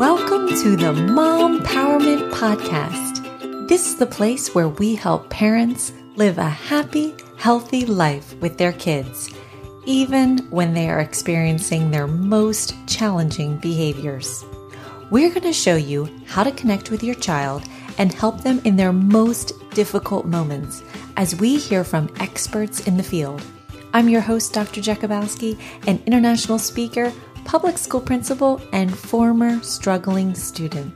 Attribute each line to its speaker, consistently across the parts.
Speaker 1: Welcome to the Mom Empowerment Podcast. This is the place where we help parents live a happy, healthy life with their kids, even when they are experiencing their most challenging behaviors. We're going to show you how to connect with your child and help them in their most difficult moments as we hear from experts in the field. I'm your host, Dr. Jakubowski, an international speaker public school principal, and former struggling student.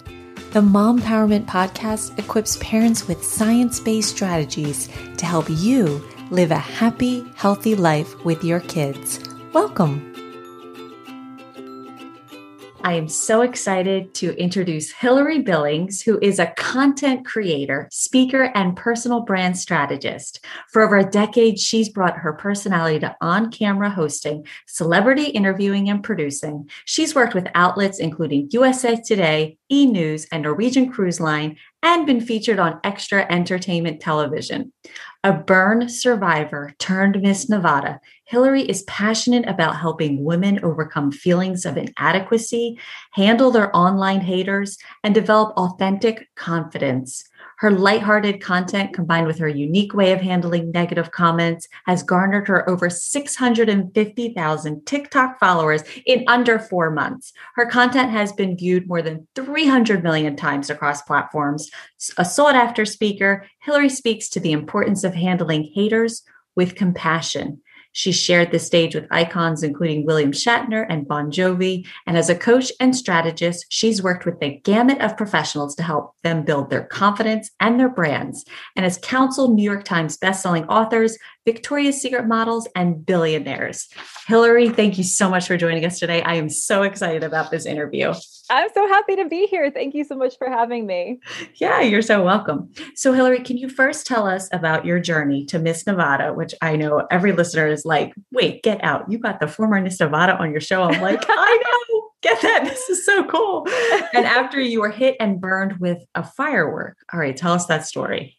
Speaker 1: The Mom Empowerment Podcast equips parents with science based strategies to help you live a happy, healthy life with your kids. Welcome. I am so excited to introduce Hillary Billings, who is a content creator, speaker, and personal brand strategist. For over a decade, she's brought her personality to on camera hosting, celebrity interviewing, and producing. She's worked with outlets including USA Today, E News, and Norwegian Cruise Line, and been featured on extra entertainment television. A burn survivor turned Miss Nevada, Hillary is passionate about helping women overcome feelings of inadequacy, handle their online haters, and develop authentic confidence. Her lighthearted content combined with her unique way of handling negative comments has garnered her over 650,000 TikTok followers in under four months. Her content has been viewed more than 300 million times across platforms. A sought after speaker, Hillary speaks to the importance of handling haters with compassion. She shared the stage with icons including William Shatner and Bon Jovi. And as a coach and strategist, she's worked with the gamut of professionals to help them build their confidence and their brands. And has counseled New York Times bestselling authors, Victoria's Secret models, and billionaires. Hillary, thank you so much for joining us today. I am so excited about this interview.
Speaker 2: I'm so happy to be here. Thank you so much for having me.
Speaker 1: Yeah, you're so welcome. So, Hillary, can you first tell us about your journey to Miss Nevada, which I know every listener is like, wait, get out. You got the former Miss Nevada on your show. I'm like, I know, get that. This is so cool. And after you were hit and burned with a firework. All right, tell us that story.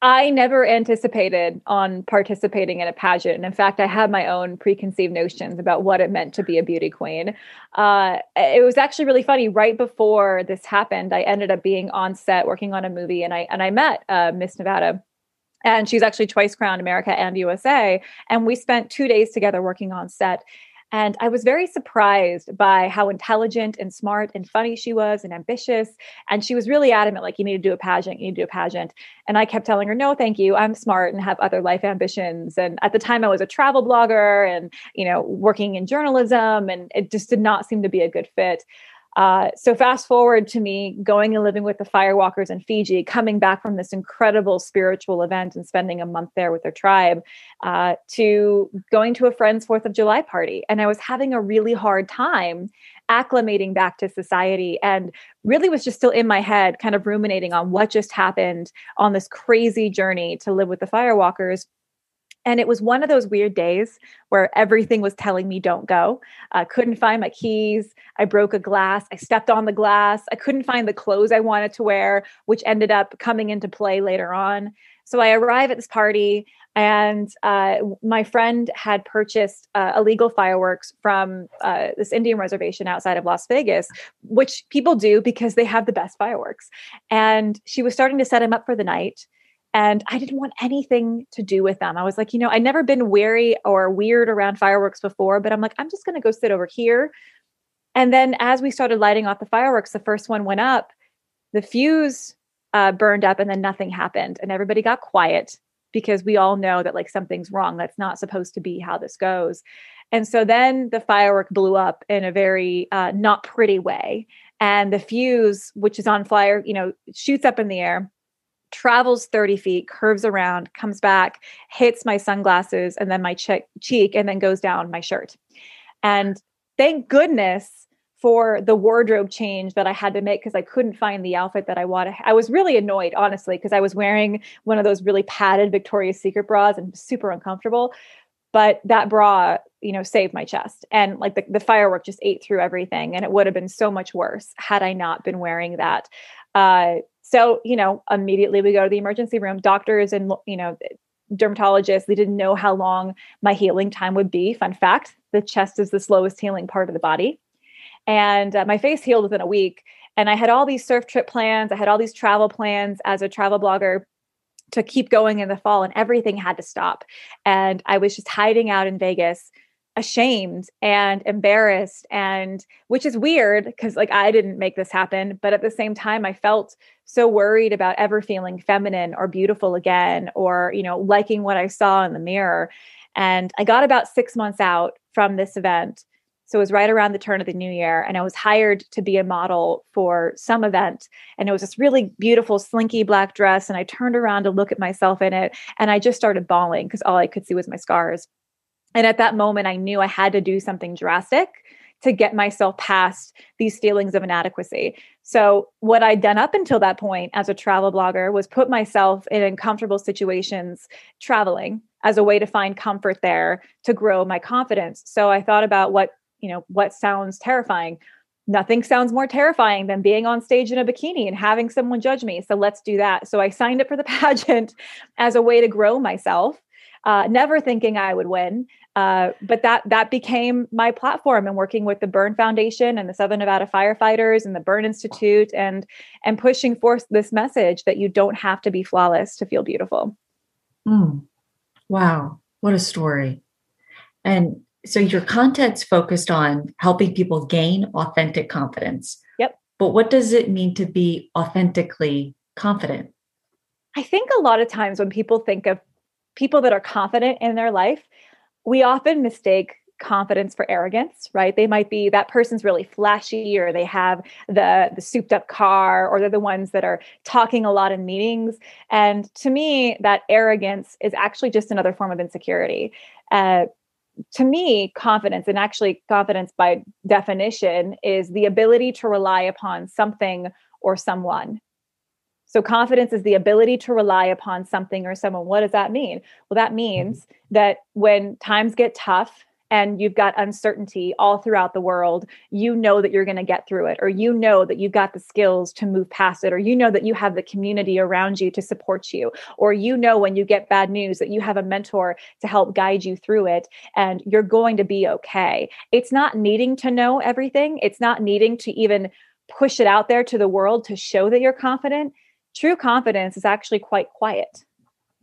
Speaker 2: I never anticipated on participating in a pageant. In fact, I had my own preconceived notions about what it meant to be a beauty queen. Uh, it was actually really funny. Right before this happened, I ended up being on set working on a movie, and I and I met uh, Miss Nevada, and she's actually twice crowned America and USA. And we spent two days together working on set. And I was very surprised by how intelligent and smart and funny she was and ambitious. And she was really adamant, like, you need to do a pageant, you need to do a pageant. And I kept telling her, no, thank you. I'm smart and have other life ambitions. And at the time, I was a travel blogger and, you know, working in journalism, and it just did not seem to be a good fit. Uh, so fast forward to me going and living with the firewalkers in Fiji, coming back from this incredible spiritual event and spending a month there with their tribe, uh, to going to a friend's Fourth of July party, and I was having a really hard time acclimating back to society, and really was just still in my head, kind of ruminating on what just happened on this crazy journey to live with the firewalkers and it was one of those weird days where everything was telling me don't go. I couldn't find my keys. I broke a glass. I stepped on the glass. I couldn't find the clothes I wanted to wear, which ended up coming into play later on. So I arrive at this party, and uh, my friend had purchased uh, illegal fireworks from uh, this Indian reservation outside of Las Vegas, which people do because they have the best fireworks. And she was starting to set him up for the night and I didn't want anything to do with them. I was like, you know, I'd never been wary or weird around fireworks before, but I'm like, I'm just going to go sit over here. And then as we started lighting off the fireworks, the first one went up, the fuse uh, burned up, and then nothing happened. And everybody got quiet because we all know that like something's wrong. That's not supposed to be how this goes. And so then the firework blew up in a very uh, not pretty way. And the fuse, which is on fire, you know, shoots up in the air travels 30 feet, curves around, comes back, hits my sunglasses and then my che- cheek, and then goes down my shirt. And thank goodness for the wardrobe change that I had to make because I couldn't find the outfit that I wanted. I was really annoyed, honestly, because I was wearing one of those really padded Victoria's Secret bras and super uncomfortable. But that bra, you know, saved my chest. And like the, the firework just ate through everything. And it would have been so much worse had I not been wearing that. Uh, so, you know, immediately we go to the emergency room. Doctors and, you know, dermatologists, they didn't know how long my healing time would be. Fun fact the chest is the slowest healing part of the body. and uh, my face healed within a week. And I had all these surf trip plans. I had all these travel plans as a travel blogger to keep going in the fall, and everything had to stop. And I was just hiding out in Vegas ashamed and embarrassed and which is weird because like I didn't make this happen but at the same time I felt so worried about ever feeling feminine or beautiful again or you know liking what I saw in the mirror. And I got about 6 months out from this event. So it was right around the turn of the new year and I was hired to be a model for some event. And it was this really beautiful slinky black dress and I turned around to look at myself in it and I just started bawling because all I could see was my scars. And at that moment, I knew I had to do something drastic to get myself past these feelings of inadequacy. So, what I'd done up until that point as a travel blogger was put myself in uncomfortable situations traveling as a way to find comfort there to grow my confidence. So, I thought about what, you know, what sounds terrifying. Nothing sounds more terrifying than being on stage in a bikini and having someone judge me. So, let's do that. So, I signed up for the pageant as a way to grow myself uh, never thinking I would win. Uh, but that that became my platform and working with the Burn Foundation and the Southern Nevada firefighters and the Burn Institute and and pushing forth this message that you don't have to be flawless to feel beautiful.
Speaker 1: Mm. Wow, what a story! And so your content's focused on helping people gain authentic confidence.
Speaker 2: Yep.
Speaker 1: But what does it mean to be authentically confident?
Speaker 2: I think a lot of times when people think of people that are confident in their life, we often mistake confidence for arrogance right? They might be that person's really flashy or they have the the souped up car or they're the ones that are talking a lot in meetings. And to me that arrogance is actually just another form of insecurity. Uh, to me confidence and actually confidence by definition is the ability to rely upon something or someone so, confidence is the ability to rely upon something or someone. What does that mean? Well, that mm-hmm. means that when times get tough and you've got uncertainty all throughout the world, you know that you're going to get through it, or you know that you've got the skills to move past it, or you know that you have the community around you to support you, or you know when you get bad news that you have a mentor to help guide you through it, and you're going to be okay. It's not needing to know everything, it's not needing to even push it out there to the world to show that you're confident true confidence is actually quite quiet.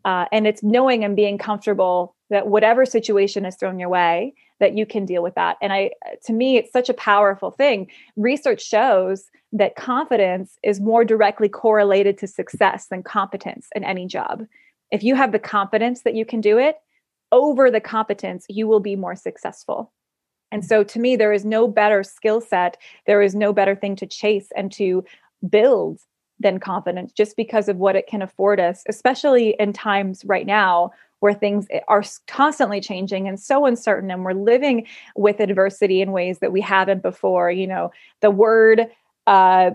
Speaker 2: Uh, and it's knowing and being comfortable that whatever situation is thrown your way that you can deal with that. And i to me it's such a powerful thing. Research shows that confidence is more directly correlated to success than competence in any job. If you have the confidence that you can do it over the competence you will be more successful. And so to me there is no better skill set. There is no better thing to chase and to build than confidence just because of what it can afford us, especially in times right now where things are constantly changing and so uncertain and we're living with adversity in ways that we haven't before. You know the word uh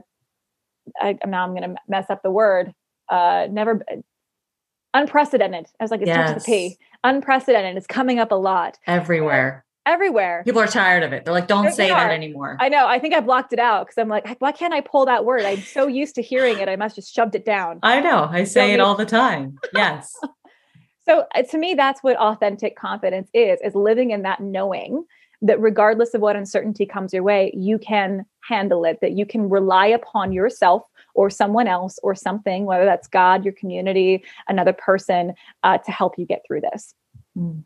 Speaker 2: I, now i'm going to mess up the word uh never unprecedented. I was like it yes. with a p. Unprecedented. It's coming up a lot.
Speaker 1: Everywhere
Speaker 2: everywhere.
Speaker 1: People are tired of it. They're like, don't they say are. that anymore.
Speaker 2: I know. I think I blocked it out because I'm like, why can't I pull that word? I'm so used to hearing it. I must just shoved it down.
Speaker 1: I know. I say it all the time. Yes.
Speaker 2: so uh, to me, that's what authentic confidence is, is living in that knowing that regardless of what uncertainty comes your way, you can handle it, that you can rely upon yourself or someone else or something, whether that's God, your community, another person, uh, to help you get through this. Mm.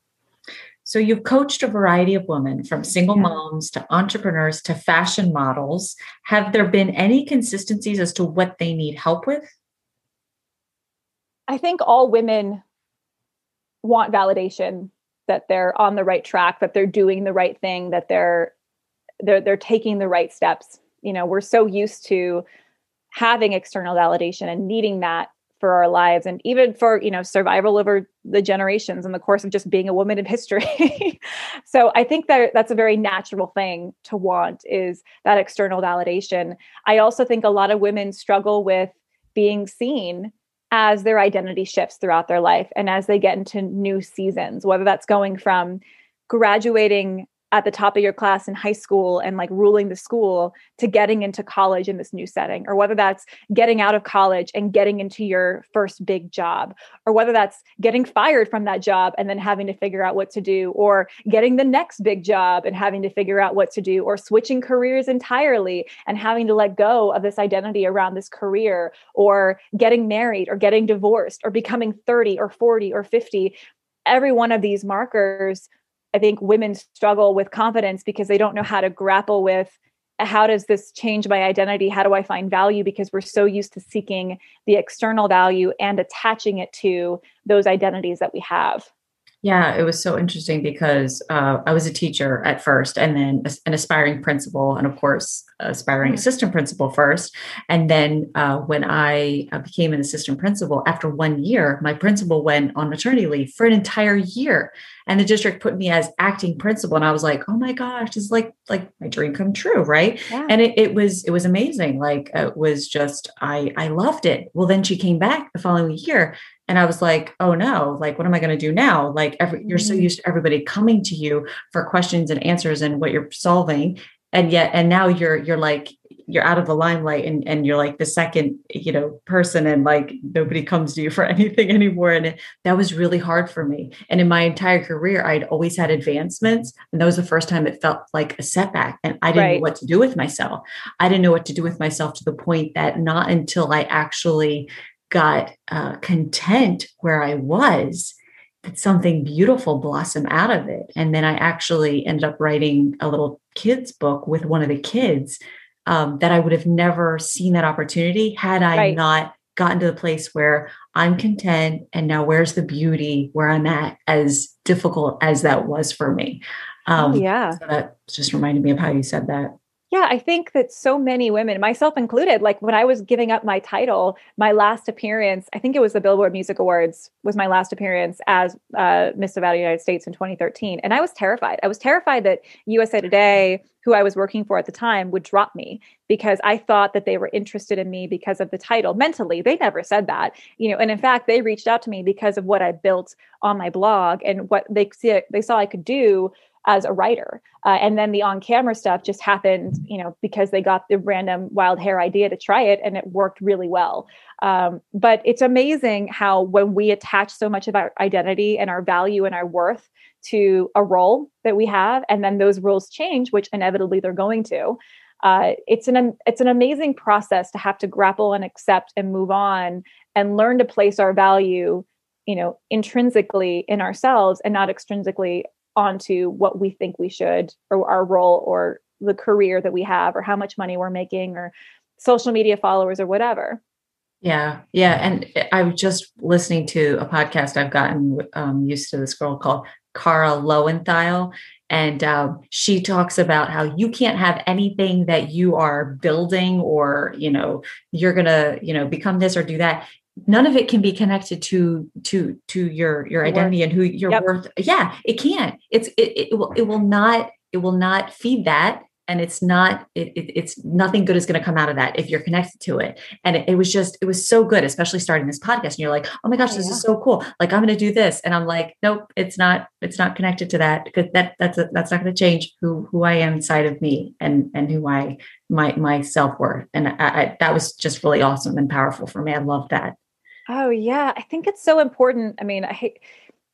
Speaker 1: So you've coached a variety of women from single yeah. moms to entrepreneurs to fashion models. Have there been any consistencies as to what they need help with?
Speaker 2: I think all women want validation that they're on the right track, that they're doing the right thing, that they're they're they're taking the right steps. You know, we're so used to having external validation and needing that for our lives and even for you know survival over the generations in the course of just being a woman in history. So i think that that's a very natural thing to want is that external validation. I also think a lot of women struggle with being seen as their identity shifts throughout their life and as they get into new seasons whether that's going from graduating at the top of your class in high school and like ruling the school to getting into college in this new setting or whether that's getting out of college and getting into your first big job or whether that's getting fired from that job and then having to figure out what to do or getting the next big job and having to figure out what to do or switching careers entirely and having to let go of this identity around this career or getting married or getting divorced or becoming 30 or 40 or 50 every one of these markers I think women struggle with confidence because they don't know how to grapple with uh, how does this change my identity? How do I find value? Because we're so used to seeking the external value and attaching it to those identities that we have.
Speaker 1: Yeah, it was so interesting because uh, I was a teacher at first, and then an aspiring principal, and of course, aspiring mm-hmm. assistant principal first. And then uh, when I uh, became an assistant principal, after one year, my principal went on maternity leave for an entire year, and the district put me as acting principal. And I was like, "Oh my gosh, it's like like my dream come true, right?" Yeah. And it, it was it was amazing. Like it was just I I loved it. Well, then she came back the following year, and I was like, oh no, like, what am I going to do now? Like, every, you're so mm-hmm. used to everybody coming to you for questions and answers and what you're solving. And yet, and now you're, you're like, you're out of the limelight and, and you're like the second, you know, person and like nobody comes to you for anything anymore. And it, that was really hard for me. And in my entire career, I'd always had advancements. And that was the first time it felt like a setback. And I didn't right. know what to do with myself. I didn't know what to do with myself to the point that not until I actually got uh, content where I was, that something beautiful blossomed out of it. And then I actually ended up writing a little kids book with one of the kids um, that I would have never seen that opportunity had I right. not gotten to the place where I'm content. And now where's the beauty where I'm at, as difficult as that was for me.
Speaker 2: Um, oh, yeah.
Speaker 1: So that just reminded me of how you said that.
Speaker 2: Yeah, I think that so many women, myself included, like when I was giving up my title, my last appearance, I think it was the Billboard Music Awards, was my last appearance as uh, Miss Nevada United States in 2013. And I was terrified. I was terrified that USA Today, who I was working for at the time, would drop me because I thought that they were interested in me because of the title. Mentally, they never said that, you know. And in fact, they reached out to me because of what I built on my blog and what they they saw I could do as a writer. Uh, and then the on camera stuff just happened, you know, because they got the random wild hair idea to try it and it worked really well. Um, but it's amazing how when we attach so much of our identity and our value and our worth to a role that we have, and then those roles change, which inevitably they're going to. Uh, it's an it's an amazing process to have to grapple and accept and move on and learn to place our value you know intrinsically in ourselves and not extrinsically onto what we think we should or our role or the career that we have or how much money we're making or social media followers or whatever.
Speaker 1: Yeah yeah and i was just listening to a podcast i've gotten um, used to this girl called Kara Loewentheil, and um, she talks about how you can't have anything that you are building or you know you're gonna you know become this or do that none of it can be connected to to to your your identity and who you're yep. worth yeah it can't. It's it, it will it will not it will not feed that and it's not it, it, it's nothing good is going to come out of that if you're connected to it. And it, it, was just it was so good especially starting this podcast and you're like oh my gosh this yeah. is so cool. Like i'm going to do this. And i'm like nope it's not it's not connected to that because that that's a, that's not going to change who who i am inside of me and and who i my my self-worth. And I, I, that was just really awesome and powerful for me. I love that
Speaker 2: Oh yeah, I think it's so important. I mean, I hate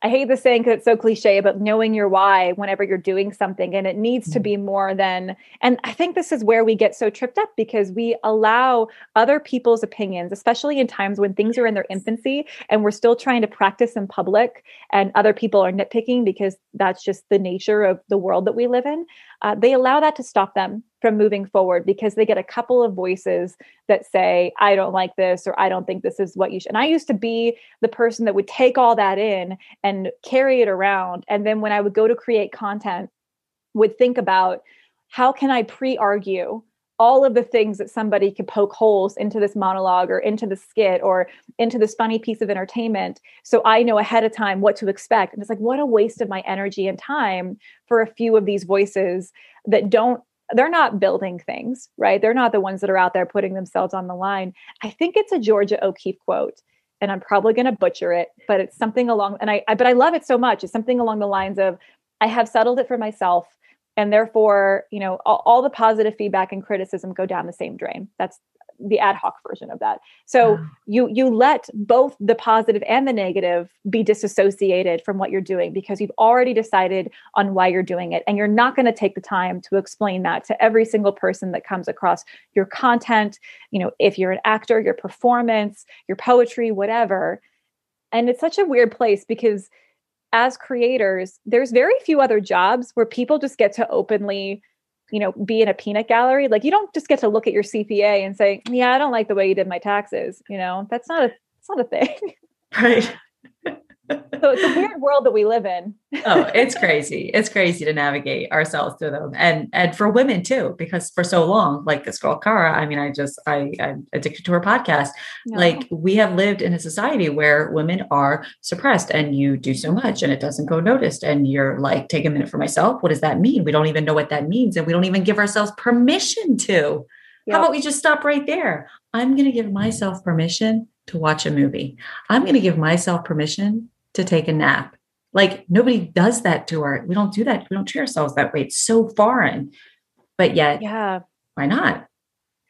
Speaker 2: I hate the saying because it's so cliche, but knowing your why whenever you're doing something, and it needs to mm-hmm. be more than. And I think this is where we get so tripped up because we allow other people's opinions, especially in times when things are in their infancy and we're still trying to practice in public, and other people are nitpicking because that's just the nature of the world that we live in. Uh, they allow that to stop them from moving forward because they get a couple of voices that say, I don't like this, or I don't think this is what you should. And I used to be the person that would take all that in and carry it around. And then when I would go to create content, would think about how can I pre-argue all of the things that somebody could poke holes into this monologue or into the skit or into this funny piece of entertainment so i know ahead of time what to expect and it's like what a waste of my energy and time for a few of these voices that don't they're not building things, right? They're not the ones that are out there putting themselves on the line. I think it's a Georgia O'Keeffe quote, and I'm probably going to butcher it, but it's something along and I, I but I love it so much. It's something along the lines of I have settled it for myself and therefore you know all, all, the positive feedback and criticism go down the same drain. That's the ad hoc version of that. So wow. you you let both the positive and the negative be disassociated from what you're doing because you've already decided on why you're doing it. And you're not going to take the time to explain that to every single person that comes across your content. You know if you're an actor your performance your poetry whatever. And it's such a weird place because as creators, there's very few other jobs where people just get to openly, you know, be in a peanut gallery. Like you don't just get to look at your CPA and say, "Yeah, I don't like the way you did my taxes." You know, that's not a that's not a thing.
Speaker 1: Right
Speaker 2: so it's a weird world that we live in.
Speaker 1: oh, it's crazy. It's crazy to navigate ourselves through them. And and for women too, because for so long, like this girl Kara, I mean, I just I I'm addicted to her podcast. No. Like we have lived in a society where women are suppressed and you do so much and it doesn't go noticed. And you're like, take a minute for myself. What does that mean? We don't even know what that means. And we don't even give ourselves permission to. Yep. How about we just stop right there? I'm going to give myself permission to watch a movie. I'm going to give myself permission to take a nap. Like nobody does that to our, we don't do that. We don't treat ourselves that way. It's so foreign. But yet,
Speaker 2: yeah,
Speaker 1: why not?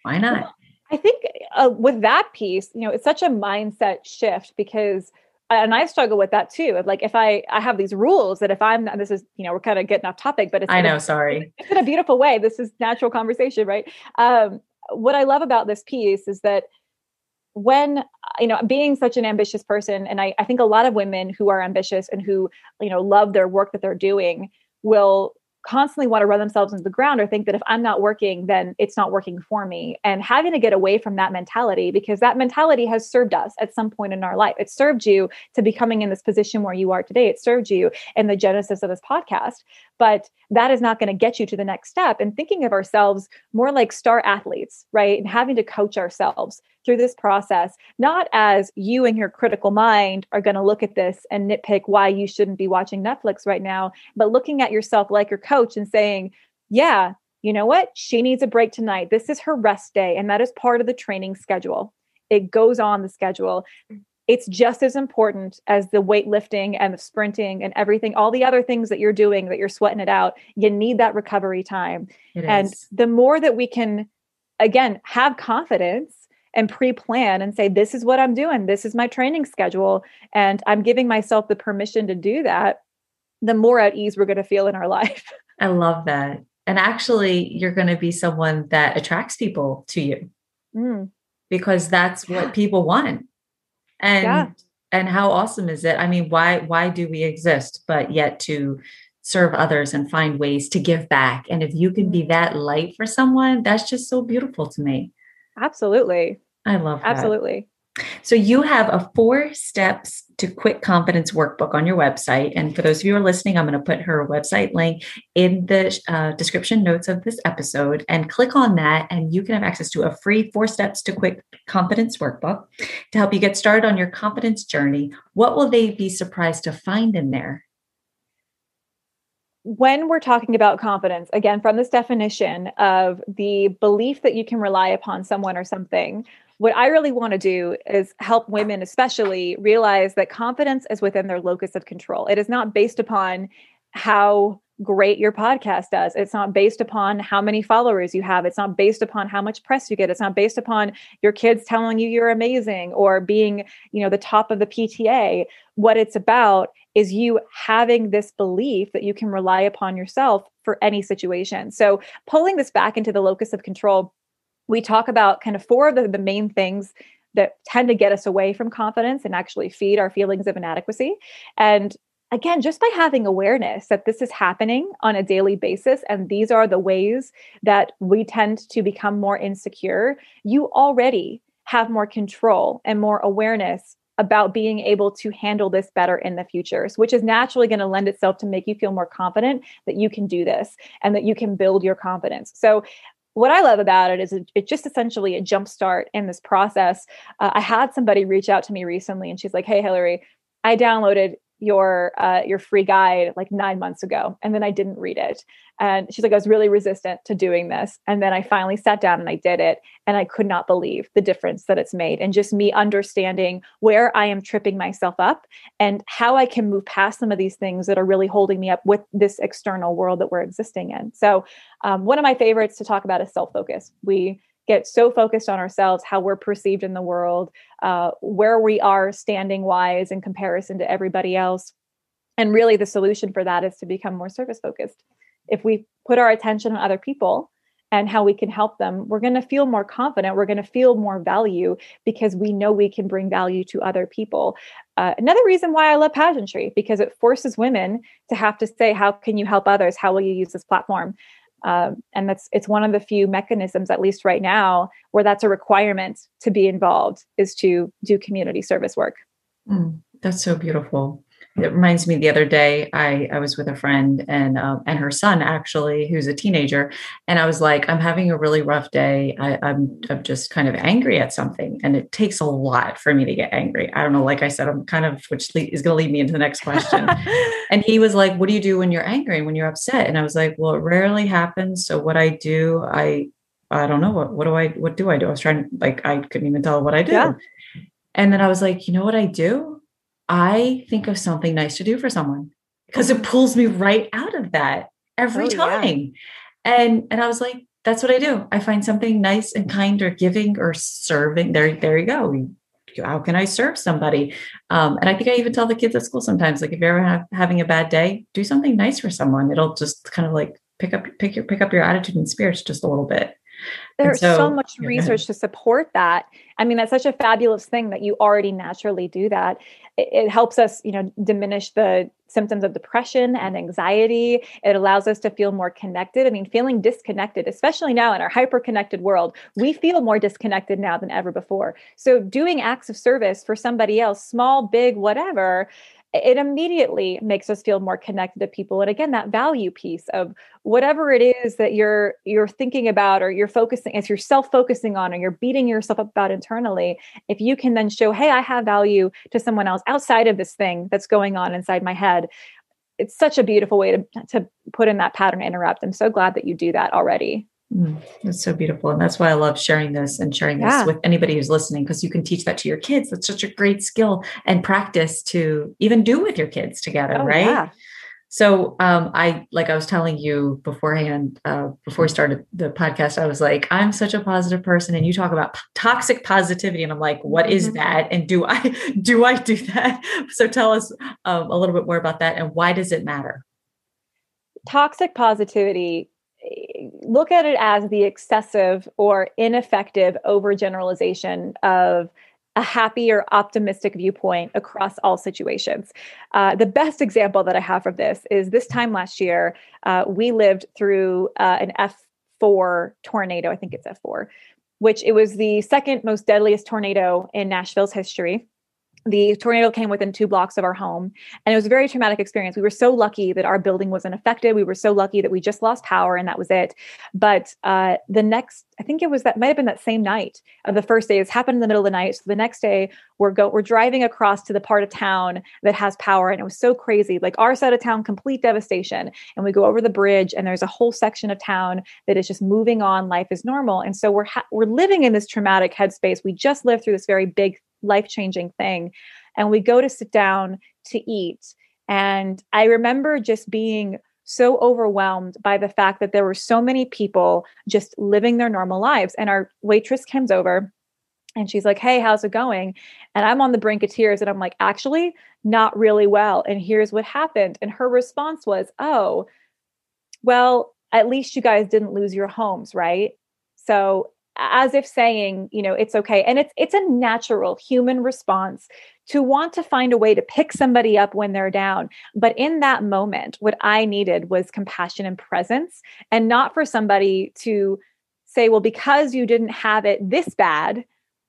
Speaker 1: Why not?
Speaker 2: Well, I think uh, with that piece, you know, it's such a mindset shift because and I struggle with that too. Like if I I have these rules that if I'm this is you know we're kind of getting off topic, but it's
Speaker 1: I know a, sorry
Speaker 2: it's in a beautiful way. This is natural conversation, right? Um, what I love about this piece is that when you know being such an ambitious person and I, I think a lot of women who are ambitious and who you know love their work that they're doing will constantly want to run themselves into the ground or think that if I'm not working, then it's not working for me. And having to get away from that mentality because that mentality has served us at some point in our life. It served you to becoming in this position where you are today. It served you in the genesis of this podcast. But that is not going to get you to the next step. And thinking of ourselves more like star athletes, right? And having to coach ourselves through this process, not as you and your critical mind are going to look at this and nitpick why you shouldn't be watching Netflix right now, but looking at yourself like your coach and saying, yeah, you know what? She needs a break tonight. This is her rest day, and that is part of the training schedule. It goes on the schedule. It's just as important as the weightlifting and the sprinting and everything, all the other things that you're doing that you're sweating it out. You need that recovery time. It and is. the more that we can, again, have confidence and pre-plan and say this is what i'm doing. This is my training schedule and i'm giving myself the permission to do that the more at ease we're going to feel in our life.
Speaker 1: I love that. And actually you're going to be someone that attracts people to you. Mm. because that's what people want. And yeah. and how awesome is it? I mean why why do we exist but yet to serve others and find ways to give back? And if you can be mm. that light for someone that's just so beautiful to me
Speaker 2: Absolutely.
Speaker 1: I love that.
Speaker 2: Absolutely.
Speaker 1: So you have a four steps to quit confidence workbook on your website. And for those of you who are listening, I'm going to put her website link in the uh, description notes of this episode and click on that. And you can have access to a free four steps to quit confidence workbook to help you get started on your confidence journey. What will they be surprised to find in there?
Speaker 2: When we're talking about confidence, again, from this definition of the belief that you can rely upon someone or something, what I really want to do is help women, especially, realize that confidence is within their locus of control. It is not based upon how great your podcast does. It's not based upon how many followers you have. It's not based upon how much press you get. It's not based upon your kids telling you you're amazing or being, you know, the top of the PTA. What it's about is you having this belief that you can rely upon yourself for any situation. So, pulling this back into the locus of control, we talk about kind of four of the, the main things that tend to get us away from confidence and actually feed our feelings of inadequacy. And again, just by having awareness that this is happening on a daily basis, and these are the ways that we tend to become more insecure, you already have more control and more awareness about being able to handle this better in the future, which is naturally going to lend itself to make you feel more confident that you can do this and that you can build your confidence. So, what I love about it is it, it just essentially a jump start in this process. Uh, I had somebody reach out to me recently and she's like, Hey, Hillary, I downloaded your uh, your free guide like nine months ago, and then I didn't read it. And she's like, I was really resistant to doing this, and then I finally sat down and I did it, and I could not believe the difference that it's made, and just me understanding where I am tripping myself up and how I can move past some of these things that are really holding me up with this external world that we're existing in. So, um, one of my favorites to talk about is self focus. We get so focused on ourselves, how we're perceived in the world, uh, where we are standing wise in comparison to everybody else. And really, the solution for that is to become more service focused. If we put our attention on other people and how we can help them, we're going to feel more confident. We're going to feel more value because we know we can bring value to other people. Uh, another reason why I love pageantry because it forces women to have to say, "How can you help others? How will you use this platform?" Um, and that's it's one of the few mechanisms, at least right now, where that's a requirement to be involved is to do community service work.
Speaker 1: Mm, that's so beautiful it reminds me the other day I, I was with a friend and um, and her son actually who's a teenager and I was like I'm having a really rough day. I, I'm I'm just kind of angry at something. And it takes a lot for me to get angry. I don't know like I said I'm kind of which is going to lead me into the next question. And he was like what do you do when you're angry when you're upset? And I was like well it rarely happens. So what I do I I don't know. What what do I what do I do? I was trying like I couldn't even tell what I do. Yeah. and then I was like you know what I do I think of something nice to do for someone because it pulls me right out of that every oh, time. Yeah. And and I was like, that's what I do. I find something nice and kind or giving or serving. There, there you go. How can I serve somebody? Um, and I think I even tell the kids at school sometimes, like if you're ever have, having a bad day, do something nice for someone. It'll just kind of like pick up pick your pick up your attitude and spirits just a little bit.
Speaker 2: There's so, so, much research to support that. I mean, that's such a fabulous thing that you already naturally do that. It, it, helps us, you know, diminish the symptoms of depression and anxiety. It allows us to feel more connected. I mean, feeling disconnected, especially now in our hyper connected world, we feel more disconnected now than ever before. So, doing acts of service for somebody else, small, big, whatever, it immediately makes us feel more connected to people. And again that value piece of whatever it is that you're you're thinking about or you're focusing as you're self-focusing on or you're beating yourself up about internally if you can then show hey i have value to someone else outside of this thing that's going on inside my head it's such a beautiful way to to put in that pattern interrupt. I'm so glad that you do that already
Speaker 1: Mm, that's so beautiful. And that's why I love sharing this and sharing this yeah. with anybody who's listening, because you can teach that to your kids. That's such a great skill and practice to even do with your kids together, oh, right? Yeah. So um, I like I was telling you beforehand, uh, before we started the podcast, I was like, I'm such a positive person, and you talk about p- toxic positivity, and I'm like, what is mm-hmm. that? And do I do I do that? So tell us um, a little bit more about that, and why does it matter?
Speaker 2: Toxic positivity look at it as the excessive or ineffective overgeneralization of a happy or optimistic viewpoint across all situations. Uh, the best example that I have of this is this time last year, uh, we lived through uh, an F4 tornado. I think it's F4, which it was the second most deadliest tornado in Nashville's history the tornado came within two blocks of our home and it was a very traumatic experience. We were so lucky that our building wasn't affected. We were so lucky that we just lost power and that was it. But uh, the next i think it was that might have been that same night of the first day. It's happened in the middle of the night. So the next day we're go we're driving across to the part of town that has power and it was so crazy. Like our side of town complete devastation. And we go over the bridge and there's a whole section of town that is just moving on. Life is normal. And so we're ha- we're living in this traumatic headspace. We just lived through this very big life changing thing. And we go to sit down to eat. And I remember just being so overwhelmed by the fact that there were so many people just living their normal lives. And our waitress comes over and she's like, Hey, how's it going? And I'm on the brink of tears. And I'm like, Actually, not really well. And here's what happened. And her response was, Oh, well, at least you guys didn't lose your homes, right? So as if saying you know it's okay. And it's it's a natural human response to want to find a way to pick somebody up when they're down. But in that moment what i needed was compassion and presence and not for somebody to say well because you didn't have it this bad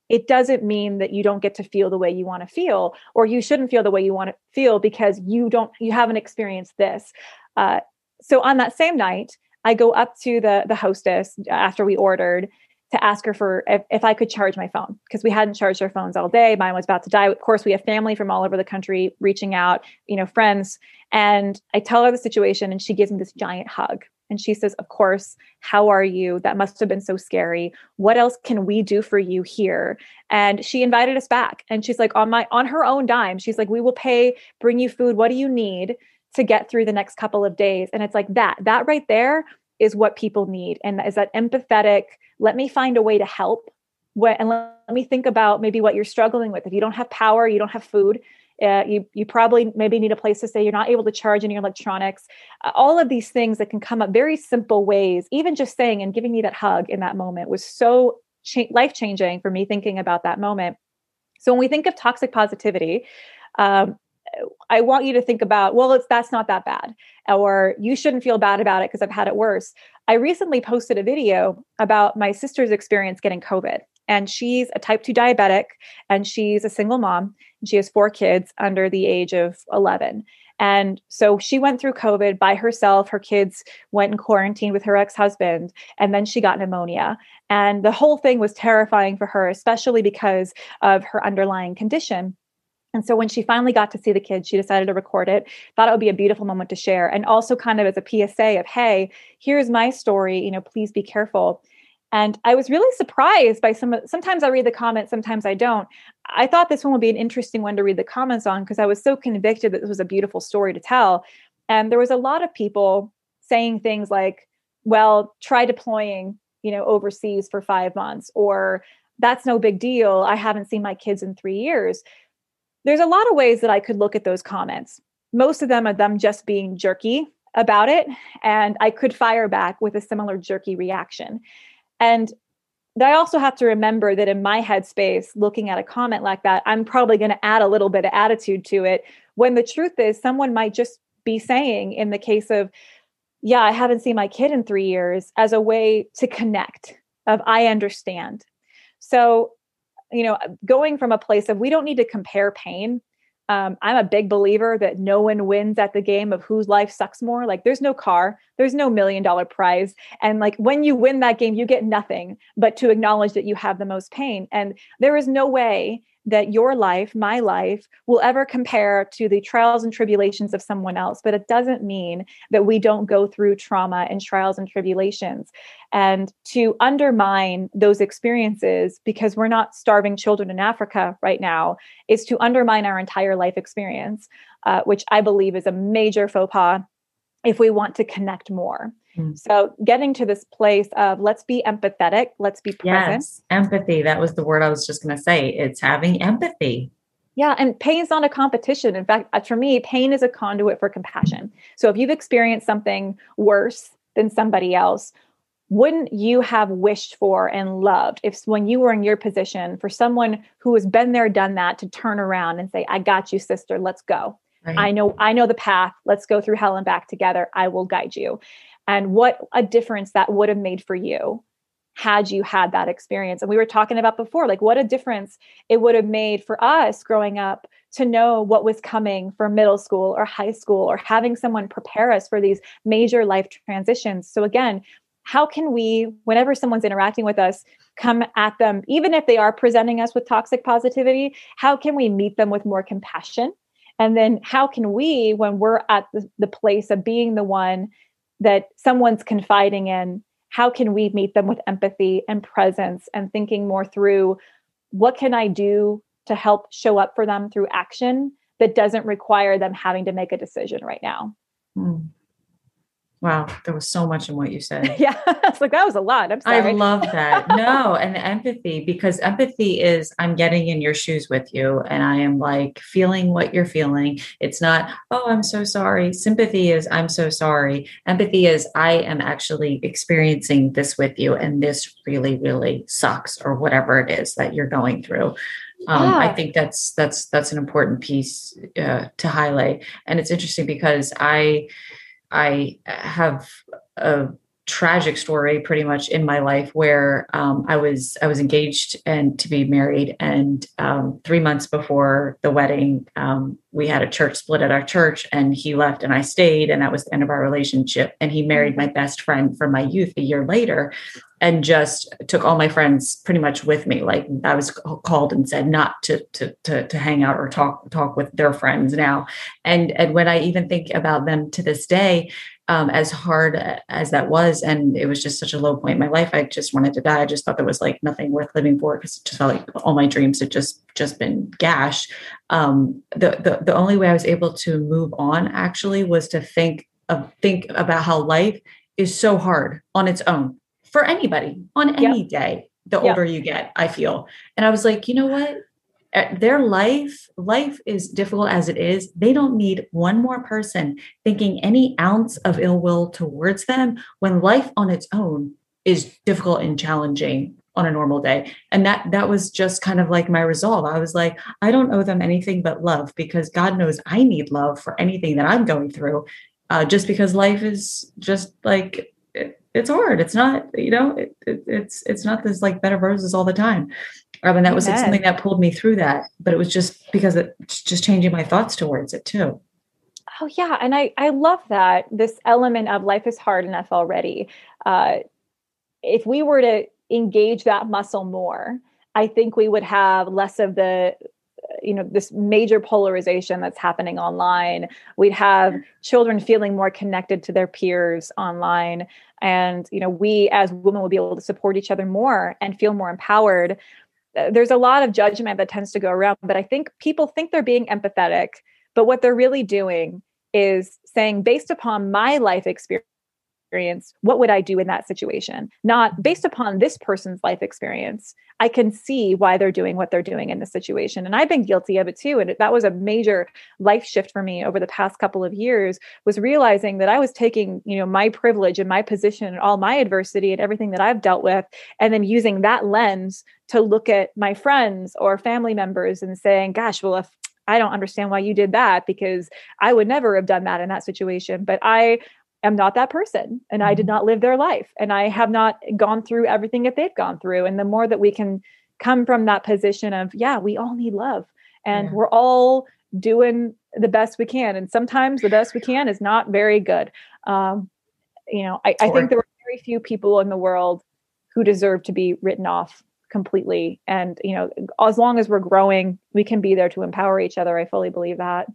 Speaker 2: it doesn't mean that you don't get to feel the way you want to feel or you shouldn't feel the way you want to feel because you don't you haven't experienced this. Uh, so on that same night i go up to the the hostess after we ordered to ask her for if, if I could charge my phone because we hadn't charged our phones all day. Mine was about to die. Of course, we have family from all over the country reaching out, you know, friends. And I tell her the situation and she gives me this giant hug. And she says, Of course, how are you? That must have been so scary. What else can we do for you here? And she invited us back. And she's like, on my on her own dime, she's like, We will pay, bring you food. What do you need to get through the next couple of days? And it's like that. That right there is what people need. And is that empathetic, let me find a way to help. What, and let, let me think about maybe what you're struggling with. If you don't have power, you don't have food, uh, you you probably maybe need a place to stay. You're not able to charge any electronics. Uh, all of these things that can come up very simple ways. Even just saying and giving me that hug in that moment was so cha- life changing for me. Thinking about that moment. So when we think of toxic positivity, um, I want you to think about, well, it's that's not that bad, or you shouldn't feel bad about it because I've had it worse. I recently posted a video about my sister's experience getting COVID, and she's a type 2 diabetic and she's a single mom. And she has four kids under the age of 11. And so she went through COVID by herself. Her kids went in quarantine with her ex husband, and then she got pneumonia. And the whole thing was terrifying for her, especially because of her underlying condition. And so when she finally got to see the kids, she decided to record it, thought it would be a beautiful moment to share. And also kind of as a PSA of, hey, here's my story, you know, please be careful. And I was really surprised by some sometimes I read the comments, sometimes I don't. I thought this one would be an interesting one to read the comments on because I was so convicted that this was a beautiful story to tell. And there was a lot of people saying things like, well, try deploying, you know, overseas for 5 months or that's no big deal. I haven't seen my kids in 3 years there's a lot of ways that I could look at those comments. Most of them are them just being jerky about it. And I could fire back with a similar jerky reaction. And I also have to remember that in my headspace, looking at a comment like that, I'm probably going to add a little bit of attitude to it. When the truth is, someone might just be saying, in the case of, yeah, I haven't seen my kid in three years, as a way to connect, of I understand. So you know, going from a place of we don't need to compare pain. Um, I'm a big believer that no one wins at the game of whose life sucks more. Like, there's no car, there's no million dollar prize. And like, when you win that game, you get nothing but to acknowledge that you have the most pain. And there is no way that your life, my life, will ever compare to the trials and tribulations of someone else. But it doesn't mean that we don't go through trauma and trials and tribulations. And to undermine those experiences because we're not starving children in Africa right now is to undermine our entire life experience, uh, which I believe is a major faux pas if we want to connect more. Mm. So getting to this place of let's be empathetic, let's be present. Yes,
Speaker 1: empathy. That was the word I was just going to say. It's having empathy.
Speaker 2: Yeah, and pain is not a competition. In fact, uh, for me, pain is a conduit for compassion. So if you've experienced something worse than somebody else, wouldn't you have wished for and loved if when you were in your position for someone who has been there done that to turn around and say i got you sister let's go right. i know i know the path let's go through hell and back together i will guide you and what a difference that would have made for you had you had that experience. And we were talking about before, like what a difference it would have made for us growing up to know what was coming for middle school or high school or having someone prepare us for these major life transitions. So, again, how can we, whenever someone's interacting with us, come at them, even if they are presenting us with toxic positivity, how can we meet them with more compassion? And then how can we, when we're at the, the place of being the one that someone's confiding in how can we meet them with empathy and presence and thinking more through what can i do to help show up for them through action that doesn't require them having to make a decision right now mm.
Speaker 1: Wow, there was so much in what you said.
Speaker 2: Yeah, it's like that was a lot. I'm sorry.
Speaker 1: I love that. no, and empathy because empathy is I'm getting in your shoes with you and I am like feeling what you're feeling. It's not, oh, I'm so sorry. Sympathy is I'm so sorry. Empathy is I am actually experiencing this with you and this really really sucks or whatever it is that you're going through. Um, yeah. I think that's that's that's an important piece uh, to highlight, and it's interesting because I I have a tragic story pretty much in my life where um, I was I was engaged and to be married, and um, three months before the wedding, um, we had a church split at our church, and he left and I stayed, and that was the end of our relationship. And he married my best friend from my youth a year later, and just took all my friends pretty much with me. Like I was called and said not to to to, to hang out or talk talk with their friends now. And and when I even think about them to this day, um, as hard as that was, and it was just such a low point in my life, I just wanted to die. I just thought there was like nothing worth living for because it just felt like all my dreams had just just been gashed. Um, the, the the only way I was able to move on actually was to think of think about how life is so hard on its own for anybody on any yep. day the yep. older you get i feel. And i was like you know what? Their life life is difficult as it is. They don't need one more person thinking any ounce of ill will towards them when life on its own is difficult and challenging on a normal day. And that that was just kind of like my resolve. I was like i don't owe them anything but love because god knows i need love for anything that i'm going through uh, just because life is just like it's hard. It's not, you know, it, it, it's it's not this like bed of roses all the time. Um, and that was like something that pulled me through that. But it was just because it's just changing my thoughts towards it too.
Speaker 2: Oh yeah, and I I love that this element of life is hard enough already. Uh, if we were to engage that muscle more, I think we would have less of the you know this major polarization that's happening online. We'd have children feeling more connected to their peers online. And you know we as women will be able to support each other more and feel more empowered. Uh, there's a lot of judgment that tends to go around but i think people think they're being empathetic. But what they're really doing is saying based upon my life experience experience, what would I do in that situation? Not based upon this person's life experience. I can see why they're doing what they're doing in the situation. And I've been guilty of it too. And that was a major life shift for me over the past couple of years was realizing that I was taking, you know, my privilege and my position and all my adversity and everything that I've dealt with, and then using that lens to look at my friends or family members and saying, gosh, well, if I don't understand why you did that because I would never have done that in that situation. But I am not that person and I did mm-hmm. not live their life and I have not gone through everything that they've gone through. And the more that we can come from that position of, yeah, we all need love and yeah. we're all doing the best we can. And sometimes the best we can is not very good. Um, you know, I, I think there are very few people in the world who deserve to be written off completely. And, you know, as long as we're growing, we can be there to empower each other. I fully believe that.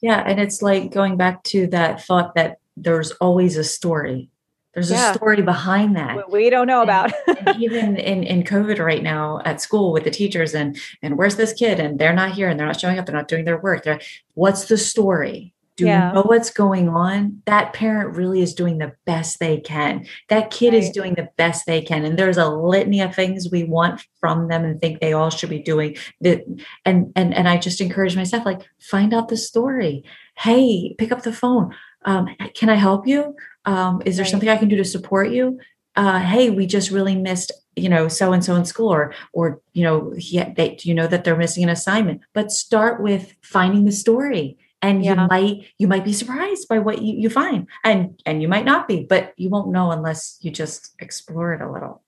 Speaker 1: Yeah. And it's like going back to that thought that there's always a story. There's yeah. a story behind that.
Speaker 2: We don't know about.
Speaker 1: and even in, in COVID right now at school with the teachers and and where's this kid? And they're not here and they're not showing up, they're not doing their work. They're, what's the story? Do yeah. you know what's going on? That parent really is doing the best they can. That kid right. is doing the best they can. And there's a litany of things we want from them and think they all should be doing. That and and and I just encourage myself, like, find out the story. Hey, pick up the phone um, can I help you? Um, is there right. something I can do to support you? Uh, hey, we just really missed, you know, so and so in school, or or you know, he, they, you know that they're missing an assignment. But start with finding the story, and yeah. you might you might be surprised by what you, you find, and and you might not be, but you won't know unless you just explore it a little.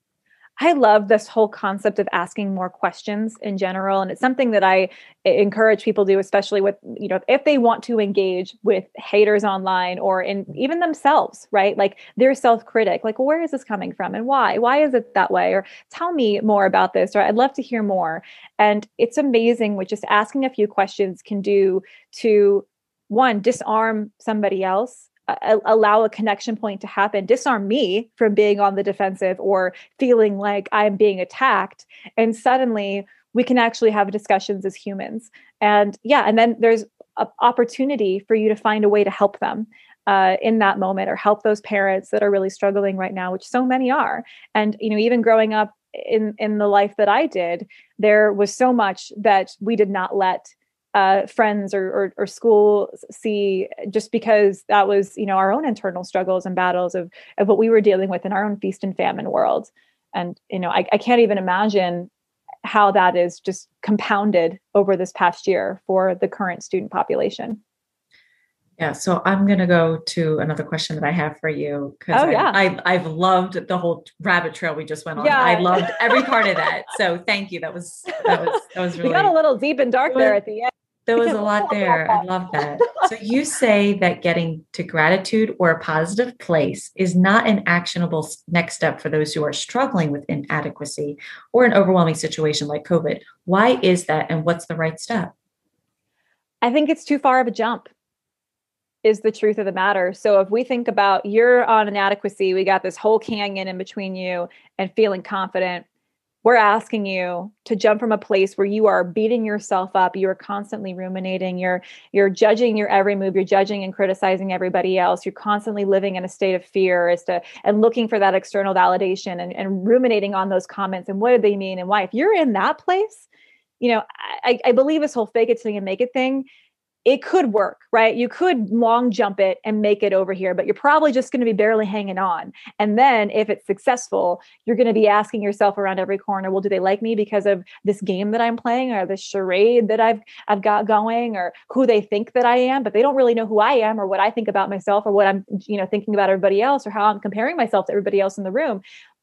Speaker 2: I love this whole concept of asking more questions in general. And it's something that I encourage people to do, especially with, you know, if they want to engage with haters online or in even themselves, right? Like their self critic, like, well, where is this coming from and why? Why is it that way? Or tell me more about this, or I'd love to hear more. And it's amazing what just asking a few questions can do to one, disarm somebody else allow a connection point to happen, disarm me from being on the defensive or feeling like I'm being attacked. And suddenly we can actually have discussions as humans. And yeah, and then there's an opportunity for you to find a way to help them. Uh, in that moment, or help those parents that are really struggling right now, which so many are. And you know, even growing up in in the life that I did, there was so much that we did not let uh, friends or, or, or school see just because that was you know our own internal struggles and battles of of what we were dealing with in our own feast and famine world and you know I, I can't even imagine how that is just compounded over this past year for the current student population
Speaker 1: yeah, so I'm gonna go to another question that I have for you because oh, yeah. I've, I've loved the whole rabbit trail we just went on. Yeah. I loved every part of that. So thank you. That was that was that was really.
Speaker 2: We got a little deep and dark there at the end
Speaker 1: there was a lot there. I love that. So you say that getting to gratitude or a positive place is not an actionable next step for those who are struggling with inadequacy or an overwhelming situation like COVID. Why is that and what's the right step?
Speaker 2: I think it's too far of a jump. Is the truth of the matter. So if we think about you're on inadequacy, we got this whole canyon in between you and feeling confident we're asking you to jump from a place where you are beating yourself up. You are constantly ruminating. You're you're judging your every move. You're judging and criticizing everybody else. You're constantly living in a state of fear as to and looking for that external validation and, and ruminating on those comments and what do they mean and why. If you're in that place you know i, I believe this whole fake it till you make it thing it could work, right? You could long jump it and make it over here, but you're probably just going to be barely hanging on. And then if it's successful, you're going to be asking yourself around every corner, well, do they like me because of this game that I'm playing or this charade that I've I've got going or who they think that I am, but they don't really know who I am or what I think about myself or what I'm, you know, thinking about everybody else or how I'm comparing myself to everybody else in the room.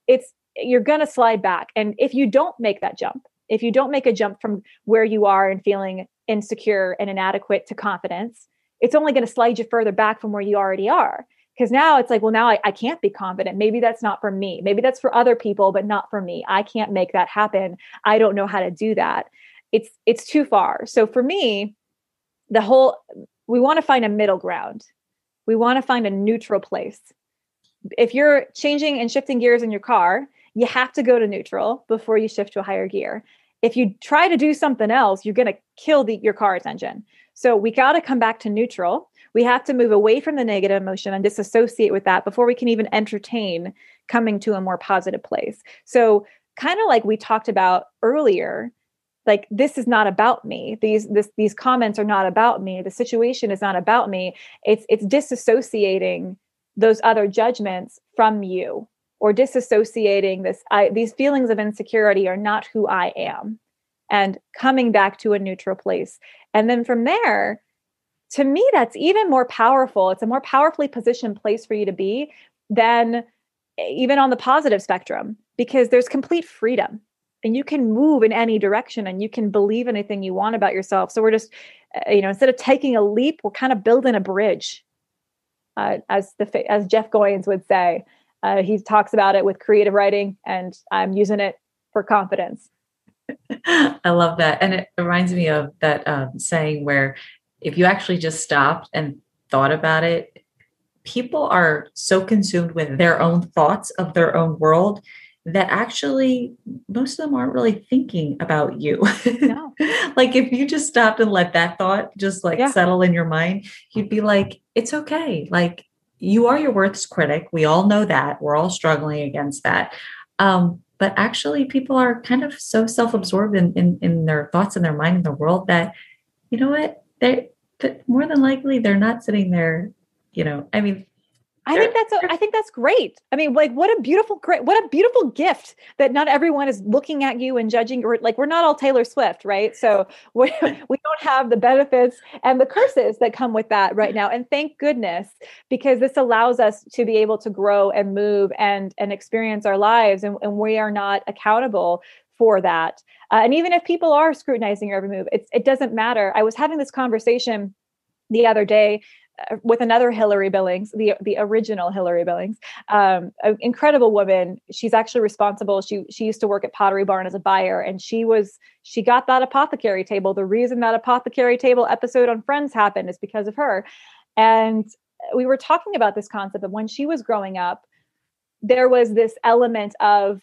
Speaker 2: It's you're going to slide back. And if you don't make that jump, if you don't make a jump from where you are and feeling insecure and inadequate to confidence, it's only going to slide you further back from where you already are. Because now it's like, well, now I, I can't be confident. Maybe that's not for me. Maybe that's for other people, but not for me. I can't make that happen. I don't know how to do that. It's it's too far. So for me, the whole we want to find a middle ground. We want to find a neutral place. If you're changing and shifting gears in your car, you have to go to neutral before you shift to a higher gear if you try to do something else, you're going to kill the, your car's engine. So we got to come back to neutral. We have to move away from the negative emotion and disassociate with that before we can even entertain coming to a more positive place. So kind of like we talked about earlier, like this is not about me. These this these comments are not about me. The situation is not about me. It's it's disassociating those other judgments from you or disassociating this I, these feelings of insecurity are not who i am and coming back to a neutral place. And then from there to me that's even more powerful. It's a more powerfully positioned place for you to be than even on the positive spectrum because there's complete freedom and you can move in any direction and you can believe anything you want about yourself. So we're just uh, you know instead of taking a leap we're kind of building a bridge uh, as the as jeff goins would say uh, he talks about it with creative writing, and I'm using it for confidence.
Speaker 1: I love that. And it reminds me of that um, saying where if you actually just stopped and thought about it, people are so consumed with their own thoughts of their own world that actually most of them aren't really thinking about you. No. like if you just stopped and let that thought just like yeah. settle in your mind, you'd be like, it's okay. Like you are your worth's critic. We all know that. We're all struggling against that. Um, but actually, people are kind of so self-absorbed in, in, in their thoughts and their mind in the world that, you know what, they more than likely they're not sitting there. You know, I mean,
Speaker 2: I think that's a, I think that's great. I mean, like what a beautiful great what a beautiful gift that not everyone is looking at you and judging or like we're not all Taylor Swift, right? So we we don't have the benefits and the curses that come with that right now. And thank goodness because this allows us to be able to grow and move and and experience our lives and, and we are not accountable for that. Uh, and even if people are scrutinizing your every move, it doesn't matter. I was having this conversation the other day with another Hilary Billings, the the original Hilary Billings, um, an incredible woman. She's actually responsible. She she used to work at Pottery Barn as a buyer, and she was she got that apothecary table. The reason that apothecary table episode on Friends happened is because of her. And we were talking about this concept of when she was growing up, there was this element of,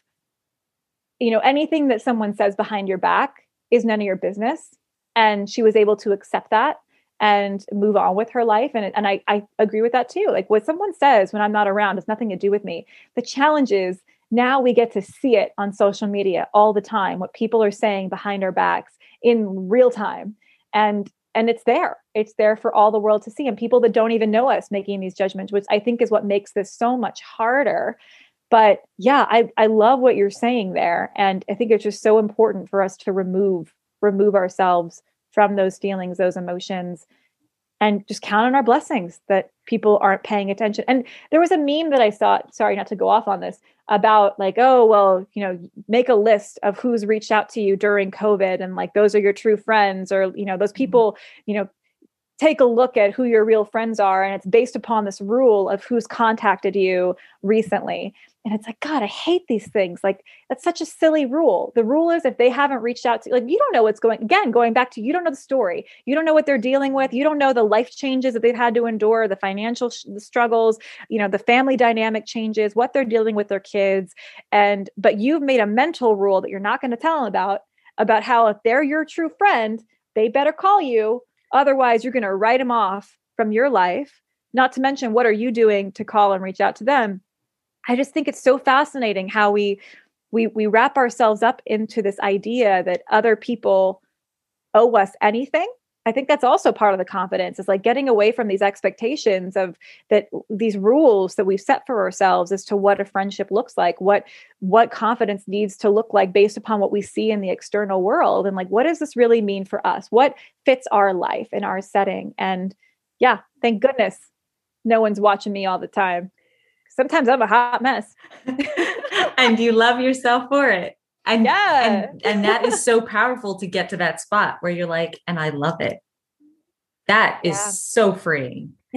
Speaker 2: you know, anything that someone says behind your back is none of your business, and she was able to accept that and move on with her life. And, and I, I agree with that too. Like what someone says when I'm not around has nothing to do with me. The challenge is now we get to see it on social media all the time, what people are saying behind our backs in real time. And and it's there. It's there for all the world to see. And people that don't even know us making these judgments, which I think is what makes this so much harder. But yeah, I, I love what you're saying there. And I think it's just so important for us to remove remove ourselves from those feelings, those emotions, and just count on our blessings that people aren't paying attention. And there was a meme that I saw, sorry not to go off on this, about like, oh, well, you know, make a list of who's reached out to you during COVID and like those are your true friends or, you know, those mm-hmm. people, you know, take a look at who your real friends are and it's based upon this rule of who's contacted you recently. And it's like god i hate these things. Like that's such a silly rule. The rule is if they haven't reached out to like you don't know what's going again going back to you don't know the story. You don't know what they're dealing with. You don't know the life changes that they've had to endure the financial sh- the struggles you know the family dynamic changes what they're dealing with their kids. And but you've made a mental rule that you're not going to tell them about about how if they're your true friend they better call you Otherwise, you're going to write them off from your life. Not to mention, what are you doing to call and reach out to them? I just think it's so fascinating how we we we wrap ourselves up into this idea that other people owe us anything I think that's also part of the confidence is like getting away from these expectations of that these rules that we've set for ourselves as to what a friendship looks like, what what confidence needs to look like based upon what we see in the external world and like what does this really mean for us? What fits our life and our setting? And yeah, thank goodness no one's watching me all the time. Sometimes I'm a hot mess.
Speaker 1: and you love yourself for it. And, yeah. and and that is so powerful to get to that spot where you're like, and I love it. That is yeah. so freeing.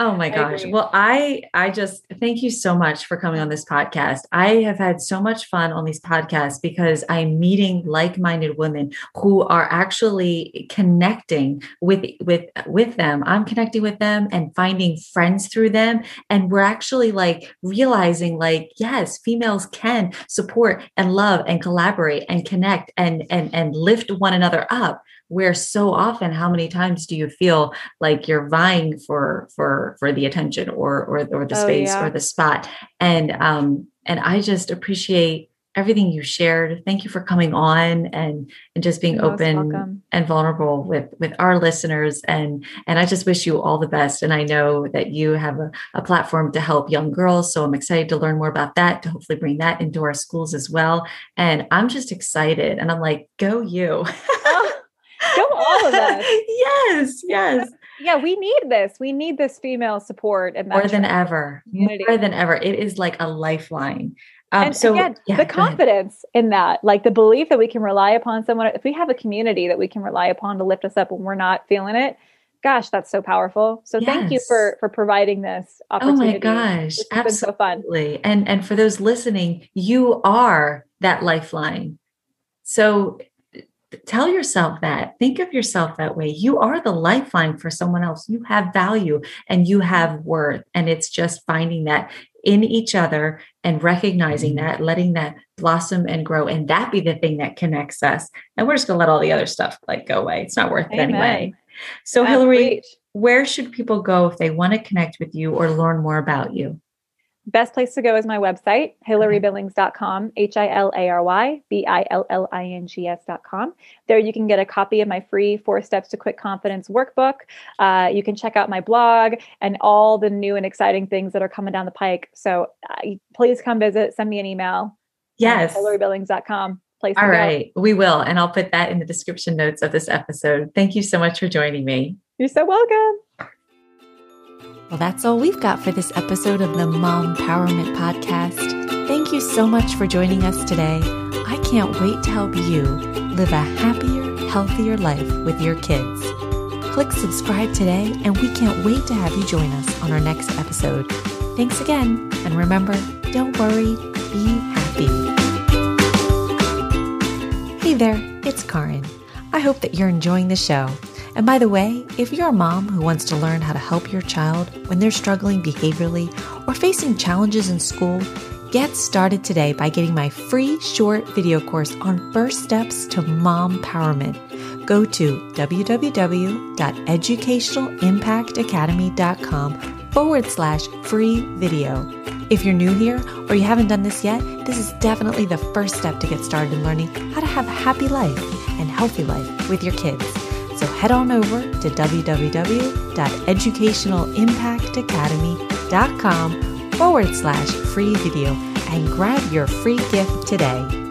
Speaker 1: oh my gosh. I well, I I just thank you so much for coming on this podcast. I have had so much fun on these podcasts because I'm meeting like-minded women who are actually connecting with with with them. I'm connecting with them and finding friends through them and we're actually like realizing like yes, females can support and love and collaborate and connect and and and lift one another up where so often how many times do you feel like you're vying for for for the attention or or, or the oh, space yeah. or the spot? And um and i just appreciate everything you shared. Thank you for coming on and and just being You're open and vulnerable with with our listeners. And and i just wish you all the best. And i know that you have a, a platform to help young girls so i'm excited to learn more about that to hopefully bring that into our schools as well. And i'm just excited. And i'm like go you
Speaker 2: Go all of us.
Speaker 1: yes, yes.
Speaker 2: Yeah, we need this. We need this female support
Speaker 1: and more than ever. Community. More than ever. It is like a lifeline.
Speaker 2: Um, and so again, yeah, the confidence in that, like the belief that we can rely upon someone. If we have a community that we can rely upon to lift us up when we're not feeling it, gosh, that's so powerful. So yes. thank you for for providing this opportunity.
Speaker 1: Oh my gosh, absolutely. So and and for those listening, you are that lifeline. So tell yourself that. Think of yourself that way. You are the lifeline for someone else. You have value and you have worth. And it's just finding that in each other and recognizing mm-hmm. that letting that blossom and grow and that be the thing that connects us. And we're just going to let all the other stuff like go away. It's not worth Amen. it anyway. So That's hilary great. where should people go if they want to connect with you or learn more about you
Speaker 2: Best place to go is my website, hilarybillings.com, H I L A R Y B I L L I N G S.com. There you can get a copy of my free Four Steps to Quick Confidence workbook. Uh, you can check out my blog and all the new and exciting things that are coming down the pike. So uh, please come visit, send me an email.
Speaker 1: Yes.
Speaker 2: hilarybillings.com.
Speaker 1: Place all right, we will. And I'll put that in the description notes of this episode. Thank you so much for joining me.
Speaker 2: You're so welcome.
Speaker 1: Well, that's all we've got for this episode of the Mom Empowerment Podcast. Thank you so much for joining us today. I can't wait to help you live a happier, healthier life with your kids. Click subscribe today, and we can't wait to have you join us on our next episode. Thanks again, and remember don't worry, be happy. Hey there, it's Karin. I hope that you're enjoying the show. And by the way, if you're a mom who wants to learn how to help your child when they're struggling behaviorally or facing challenges in school, get started today by getting my free short video course on first steps to mom empowerment. Go to www.educationalimpactacademy.com forward slash free video. If you're new here or you haven't done this yet, this is definitely the first step to get started in learning how to have a happy life and healthy life with your kids. So head on over to www.educationalimpactacademy.com forward slash free video and grab your free gift today.